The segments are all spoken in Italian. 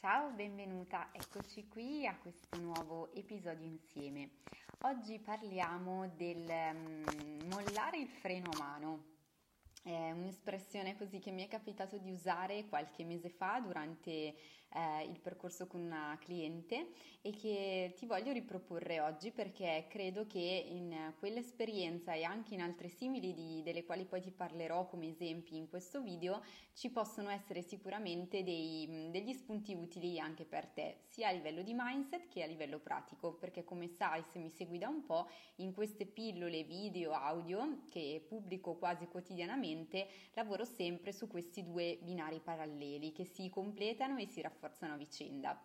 Ciao, benvenuta, eccoci qui a questo nuovo episodio insieme. Oggi parliamo del um, mollare il freno a mano. È un'espressione così che mi è capitato di usare qualche mese fa durante eh, il percorso con una cliente e che ti voglio riproporre oggi perché credo che in quell'esperienza e anche in altre simili di, delle quali poi ti parlerò come esempi in questo video ci possono essere sicuramente dei, degli spunti utili anche per te sia a livello di mindset che a livello pratico perché come sai se mi segui da un po' in queste pillole video audio che pubblico quasi quotidianamente lavoro sempre su questi due binari paralleli che si completano e si rafforzano rafforzano a vicenda.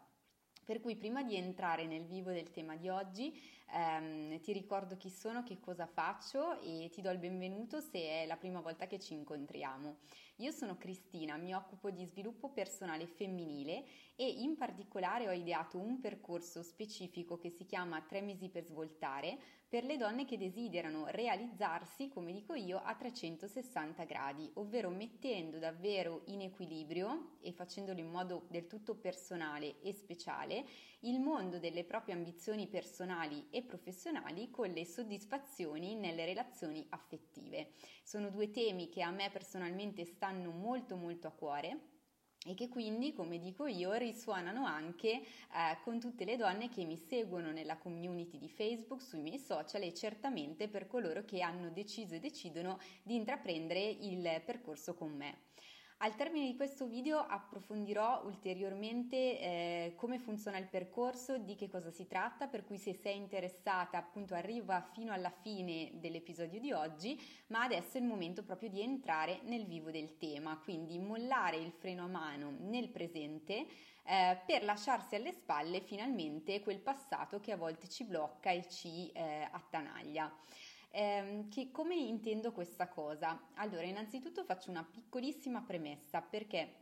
Per cui prima di entrare nel vivo del tema di oggi ehm, ti ricordo chi sono, che cosa faccio e ti do il benvenuto se è la prima volta che ci incontriamo. Io sono Cristina, mi occupo di sviluppo personale femminile e in particolare ho ideato un percorso specifico che si chiama Tre mesi per svoltare per le donne che desiderano realizzarsi, come dico io, a 360 gradi, ovvero mettendo davvero in equilibrio e facendolo in modo del tutto personale e speciale il mondo delle proprie ambizioni personali e professionali con le soddisfazioni nelle relazioni affettive. Sono due temi che a me personalmente stanno molto molto a cuore e che quindi, come dico io, risuonano anche eh, con tutte le donne che mi seguono nella community di Facebook, sui miei social e certamente per coloro che hanno deciso e decidono di intraprendere il percorso con me. Al termine di questo video approfondirò ulteriormente eh, come funziona il percorso, di che cosa si tratta, per cui se sei interessata appunto arriva fino alla fine dell'episodio di oggi, ma adesso è il momento proprio di entrare nel vivo del tema, quindi mollare il freno a mano nel presente eh, per lasciarsi alle spalle finalmente quel passato che a volte ci blocca e ci eh, attanaglia. Eh, che, come intendo questa cosa? Allora, innanzitutto faccio una piccolissima premessa perché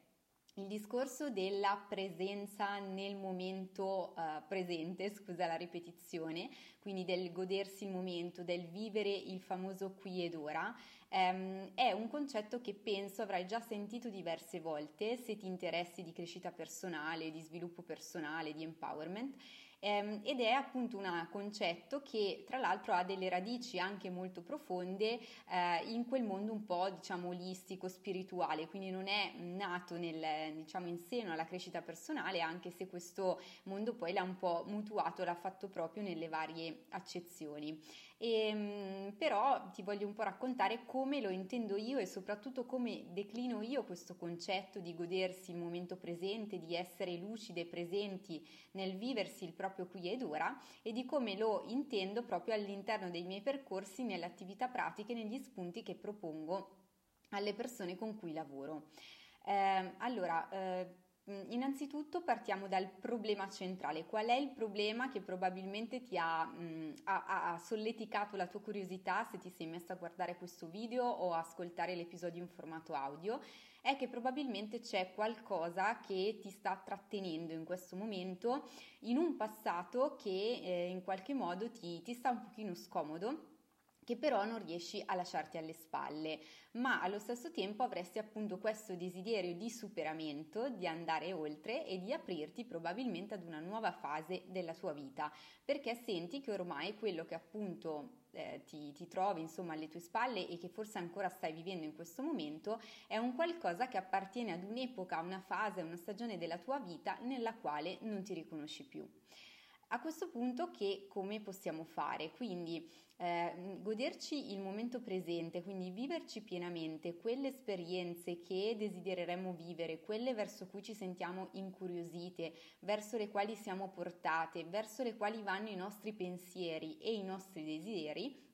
il discorso della presenza nel momento uh, presente, scusa la ripetizione, quindi del godersi il momento, del vivere il famoso qui ed ora, um, è un concetto che penso avrai già sentito diverse volte se ti interessi di crescita personale, di sviluppo personale, di empowerment ehm, ed è appunto un concetto che tra l'altro ha delle radici anche molto profonde eh, in quel mondo un po' diciamo olistico, spirituale, quindi non è nato nel, diciamo, in seno alla crescita personale, anche se questo mondo poi l'ha un po' mutuato, l'ha fatto proprio nelle varie accezioni. E, ehm, però ti voglio un po' raccontare come lo intendo io e soprattutto come declino io questo concetto di godersi il momento presente, di essere lucide e presenti nel viversi il proprio qui ed ora e di come lo intendo proprio all'interno dei miei percorsi, nelle attività pratiche, negli spunti che propongo alle persone con cui lavoro. Eh, allora, eh, innanzitutto partiamo dal problema centrale. Qual è il problema che probabilmente ti ha, mh, mm, ha, ha, solleticato la tua curiosità se ti sei messo a guardare questo video o ascoltare l'episodio in formato audio? È che probabilmente c'è qualcosa che ti sta trattenendo in questo momento in un passato che eh, in qualche modo ti, ti sta un pochino scomodo che però non riesci a lasciarti alle spalle, ma allo stesso tempo avresti appunto questo desiderio di superamento, di andare oltre e di aprirti probabilmente ad una nuova fase della tua vita, perché senti che ormai quello che appunto eh, ti, ti, trovi insomma alle tue spalle e che forse ancora stai vivendo in questo momento è un qualcosa che appartiene ad un'epoca, una fase, una stagione della tua vita nella quale non ti riconosci più. A questo punto che come possiamo fare? Quindi eh, goderci il momento presente, quindi viverci pienamente quelle esperienze che desidereremmo vivere, quelle verso cui ci sentiamo incuriosite, verso le quali siamo portate, verso le quali vanno i nostri pensieri e i nostri desideri,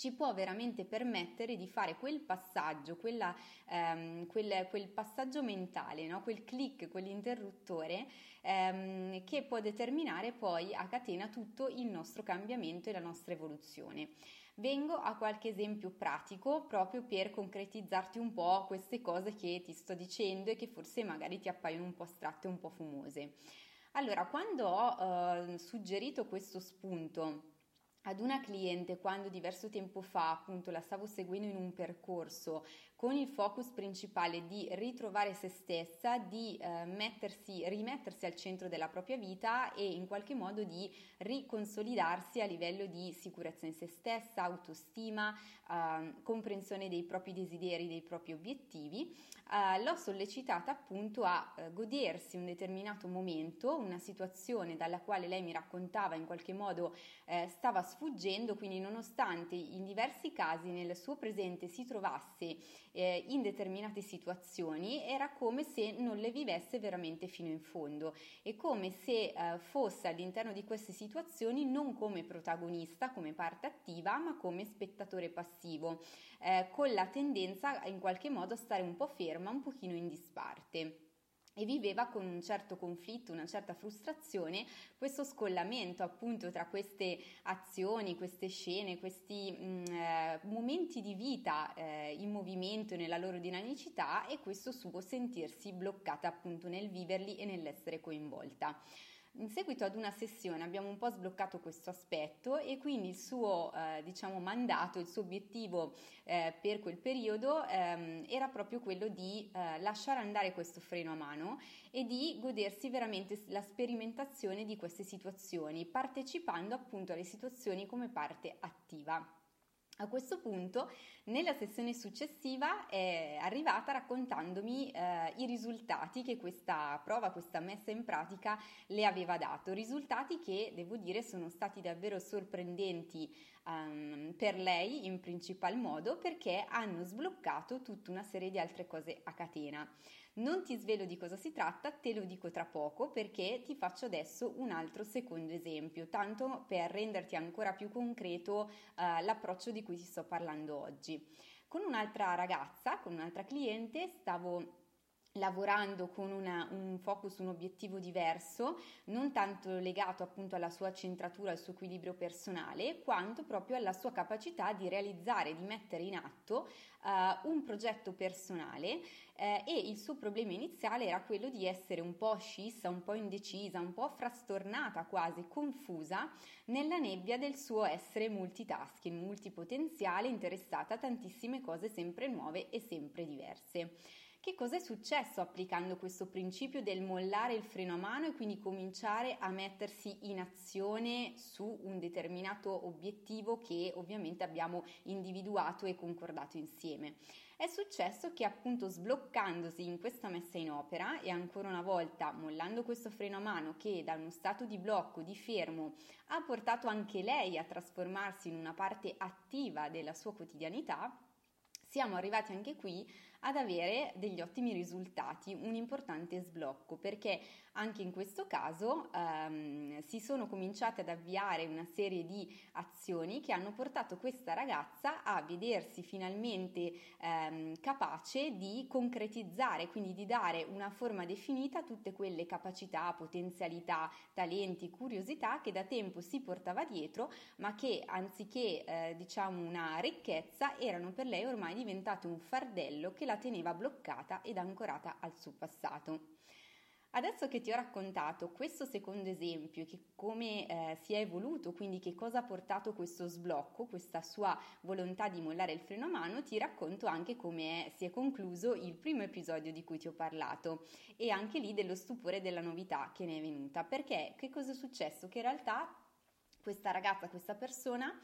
ci può veramente permettere di fare quel passaggio, quella, ehm, quel, quel, passaggio mentale, no? quel click, quell'interruttore ehm, che può determinare poi a catena tutto il nostro cambiamento e la nostra evoluzione. Vengo a qualche esempio pratico proprio per concretizzarti un po' queste cose che ti sto dicendo e che forse magari ti appaiono un po' astratte, un po' fumose. Allora, quando ho eh, suggerito questo spunto ad una cliente quando diverso tempo fa appunto la stavo seguendo in un percorso con il focus principale di ritrovare se stessa, di eh, mettersi, rimettersi al centro della propria vita e in qualche modo di riconsolidarsi a livello di sicurezza in se stessa, autostima, eh, comprensione dei propri desideri, dei propri obiettivi. Eh, l'ho sollecitata appunto a eh, godersi un determinato momento, una situazione dalla quale lei mi raccontava in qualche modo eh, stava sfuggendo, quindi nonostante in diversi casi nel suo presente si trovasse eh, in determinate situazioni era come se non le vivesse veramente fino in fondo e come se eh, fosse all'interno di queste situazioni non come protagonista, come parte attiva, ma come spettatore passivo, eh, con la tendenza in qualche modo a stare un po' ferma, un pochino in disparte e viveva con un certo conflitto, una certa frustrazione, questo scollamento appunto tra queste azioni, queste scene, questi mh, mm, eh, momenti di vita eh, in movimento nella loro dinamicità e questo suo sentirsi bloccata appunto nel viverli e nell'essere coinvolta. In seguito ad una sessione abbiamo un po' sbloccato questo aspetto e quindi il suo eh, diciamo, mandato, il suo obiettivo eh, per quel periodo ehm, era proprio quello di eh, lasciare andare questo freno a mano e di godersi veramente la sperimentazione di queste situazioni, partecipando appunto alle situazioni come parte attiva. A questo punto, nella sessione successiva, è arrivata raccontandomi eh, i risultati che questa prova, questa messa in pratica le aveva dato. Risultati che, devo dire, sono stati davvero sorprendenti um, per lei in principal modo perché hanno sbloccato tutta una serie di altre cose a catena. Non ti svelo di cosa si tratta, te lo dico tra poco perché ti faccio adesso un altro secondo esempio, tanto per renderti ancora più concreto uh, l'approccio di cui ti sto parlando oggi. Con un'altra ragazza, con un'altra cliente, stavo lavorando con una, un focus, un obiettivo diverso, non tanto legato appunto alla sua centratura, al suo equilibrio personale, quanto proprio alla sua capacità di realizzare, di mettere in atto uh, un progetto personale eh, e il suo problema iniziale era quello di essere un po' scissa, un po' indecisa, un po' frastornata, quasi confusa nella nebbia del suo essere multitasking, multipotenziale, interessata a tantissime cose sempre nuove e sempre diverse. Che cosa è successo applicando questo principio del mollare il freno a mano e quindi cominciare a mettersi in azione su un determinato obiettivo che ovviamente abbiamo individuato e concordato insieme? È successo che appunto sbloccandosi in questa messa in opera e ancora una volta mollando questo freno a mano che da uno stato di blocco, di fermo, ha portato anche lei a trasformarsi in una parte attiva della sua quotidianità, siamo arrivati anche qui ad avere degli ottimi risultati, un importante sblocco, perché anche in questo caso ehm, si sono cominciate ad avviare una serie di azioni che hanno portato questa ragazza a vedersi finalmente ehm, capace di concretizzare, quindi di dare una forma definita a tutte quelle capacità, potenzialità, talenti, curiosità che da tempo si portava dietro, ma che anziché eh, diciamo una ricchezza erano per lei ormai diventate un fardello che la teneva bloccata ed ancorata al suo passato. Adesso che ti ho raccontato questo secondo esempio, che come eh, si è evoluto, quindi che cosa ha portato questo sblocco, questa sua volontà di mollare il freno a mano, ti racconto anche come è, si è concluso il primo episodio di cui ti ho parlato e anche lì dello stupore della novità che ne è venuta. Perché che cosa è successo? Che in realtà questa ragazza, questa persona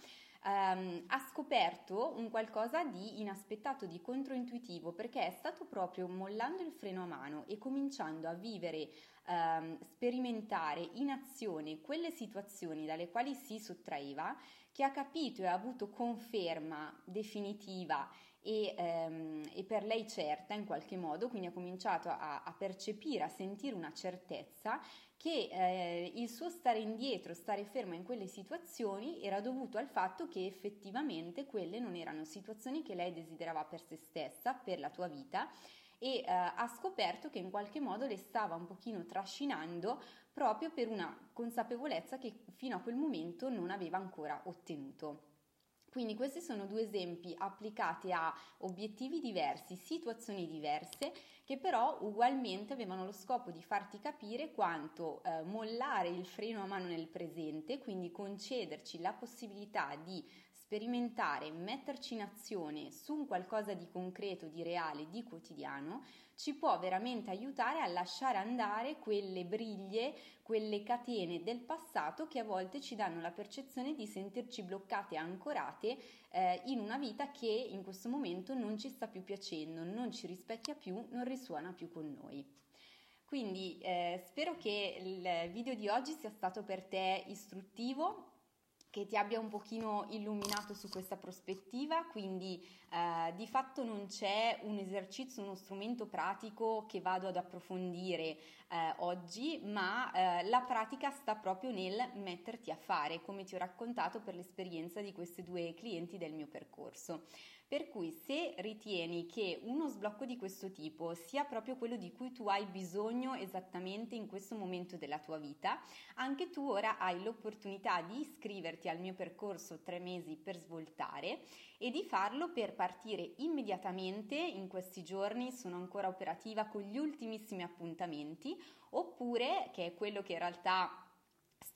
ehm, ha scoperto un qualcosa di inaspettato, di controintuitivo, perché è stato proprio mollando il freno a mano e cominciando a vivere, ehm, sperimentare in azione quelle situazioni dalle quali si sottraeva, che ha capito e ha avuto conferma definitiva e, ehm, e, per lei certa in qualche modo, quindi ha cominciato a, a percepire, a sentire una certezza che eh, il suo stare indietro, stare ferma in quelle situazioni era dovuto al fatto che effettivamente quelle non erano situazioni che lei desiderava per se stessa, per la tua vita e eh, ha scoperto che in qualche modo le stava un pochino trascinando proprio per una consapevolezza che fino a quel momento non aveva ancora ottenuto. Quindi questi sono due esempi applicati a obiettivi diversi, situazioni diverse, che però ugualmente avevano lo scopo di farti capire quanto eh, mollare il freno a mano nel presente, quindi concederci la possibilità di sperimentare, metterci in azione su un qualcosa di concreto, di reale, di quotidiano, ci può veramente aiutare a lasciare andare quelle briglie, quelle catene del passato che a volte ci danno la percezione di sentirci bloccate ancorate eh, in una vita che in questo momento non ci sta più piacendo, non ci rispecchia più, non risuona più con noi. Quindi eh, spero che il video di oggi sia stato per te istruttivo che ti abbia un pochino illuminato su questa prospettiva, quindi eh, di fatto non c'è un esercizio, uno strumento pratico che vado ad approfondire eh, oggi, ma eh, la pratica sta proprio nel metterti a fare, come ti ho raccontato per l'esperienza di questi due clienti del mio percorso. Per cui se ritieni che uno sblocco di questo tipo sia proprio quello di cui tu hai bisogno esattamente in questo momento della tua vita, anche tu ora hai l'opportunità di iscriverti al mio percorso tre mesi per svoltare e di farlo per partire immediatamente in questi giorni, sono ancora operativa con gli ultimissimi appuntamenti, oppure, che è quello che in realtà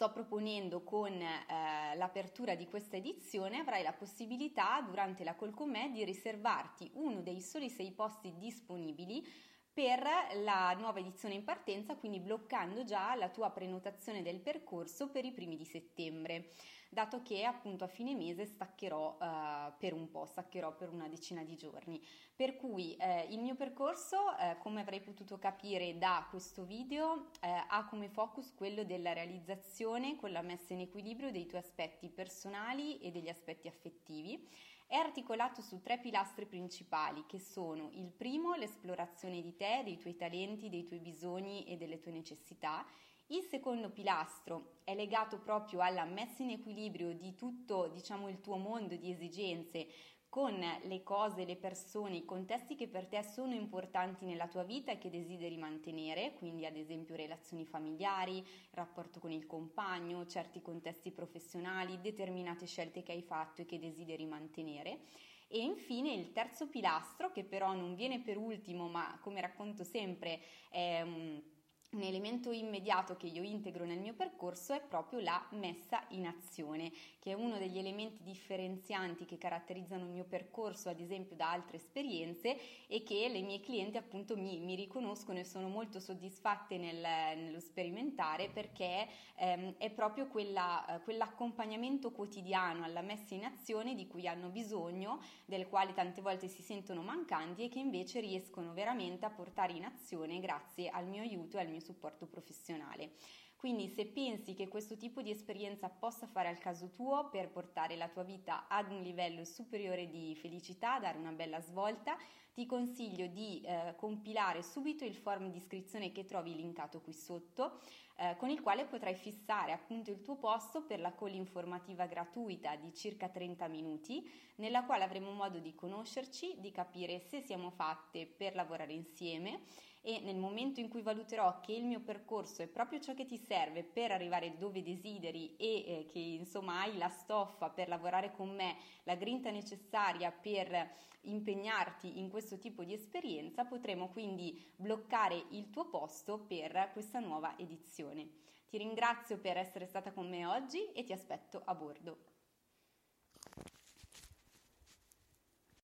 sto proponendo con eh, l'apertura di questa edizione avrai la possibilità durante la call con me di riservarti uno dei soli sei posti disponibili per la nuova edizione in partenza, quindi bloccando già la tua prenotazione del percorso per i primi di settembre dato che appunto a fine mese staccherò uh, per un po', staccherò per una decina di giorni. Per cui eh, il mio percorso, eh, come avrei potuto capire da questo video, eh, ha come focus quello della realizzazione con la messa in equilibrio dei tuoi aspetti personali e degli aspetti affettivi. È articolato su tre pilastri principali che sono il primo, l'esplorazione di te, dei tuoi talenti, dei tuoi bisogni e delle tue necessità, il secondo pilastro è legato proprio alla messa in equilibrio di tutto, diciamo, il tuo mondo di esigenze con le cose, le persone, i contesti che per te sono importanti nella tua vita e che desideri mantenere, quindi ad esempio relazioni familiari, rapporto con il compagno, certi contesti professionali, determinate scelte che hai fatto e che desideri mantenere. E infine il terzo pilastro, che però non viene per ultimo, ma come racconto sempre è un un elemento immediato che io integro nel mio percorso è proprio la messa in azione, che è uno degli elementi differenzianti che caratterizzano il mio percorso, ad esempio da altre esperienze, e che le mie clienti appunto mi, mi riconoscono e sono molto soddisfatte nel, nello sperimentare perché ehm, è proprio quella, quell'accompagnamento quotidiano alla messa in azione di cui hanno bisogno, del quale tante volte si sentono mancanti e che invece riescono veramente a portare in azione grazie al mio aiuto e al mio supporto professionale. Quindi se pensi che questo tipo di esperienza possa fare al caso tuo per portare la tua vita ad un livello superiore di felicità, dare una bella svolta, ti consiglio di eh, compilare subito il form di iscrizione che trovi linkato qui sotto, eh, con il quale potrai fissare appunto il tuo posto per la call informativa gratuita di circa 30 minuti, nella quale avremo modo di conoscerci, di capire se siamo fatte per lavorare insieme e nel momento in cui valuterò che il mio percorso è proprio ciò che ti serve per arrivare dove desideri e eh, che insomma hai la stoffa per lavorare con me, la grinta necessaria per impegnarti in questo tipo di esperienza, potremo quindi bloccare il tuo posto per questa nuova edizione. Ti ringrazio per essere stata con me oggi e ti aspetto a bordo.